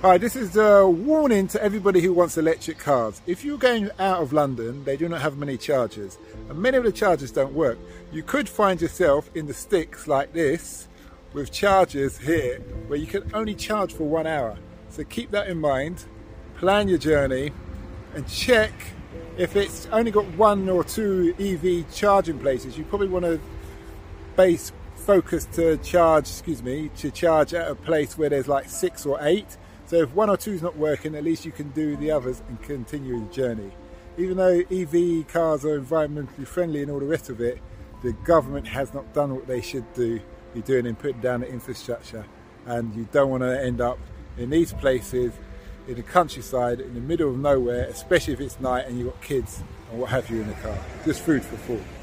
Hi, this is a warning to everybody who wants electric cars. If you're going out of London, they do not have many chargers, and many of the chargers don't work. You could find yourself in the sticks like this with chargers here where you can only charge for one hour. So keep that in mind, plan your journey, and check if it's only got one or two EV charging places. You probably want to base focus to charge, excuse me, to charge at a place where there's like six or eight so if one or two is not working, at least you can do the others and continue the journey. Even though EV cars are environmentally friendly and all the rest of it, the government has not done what they should do be doing in putting down the infrastructure. And you don't want to end up in these places in the countryside, in the middle of nowhere, especially if it's night and you've got kids and what have you in the car. Just food for thought.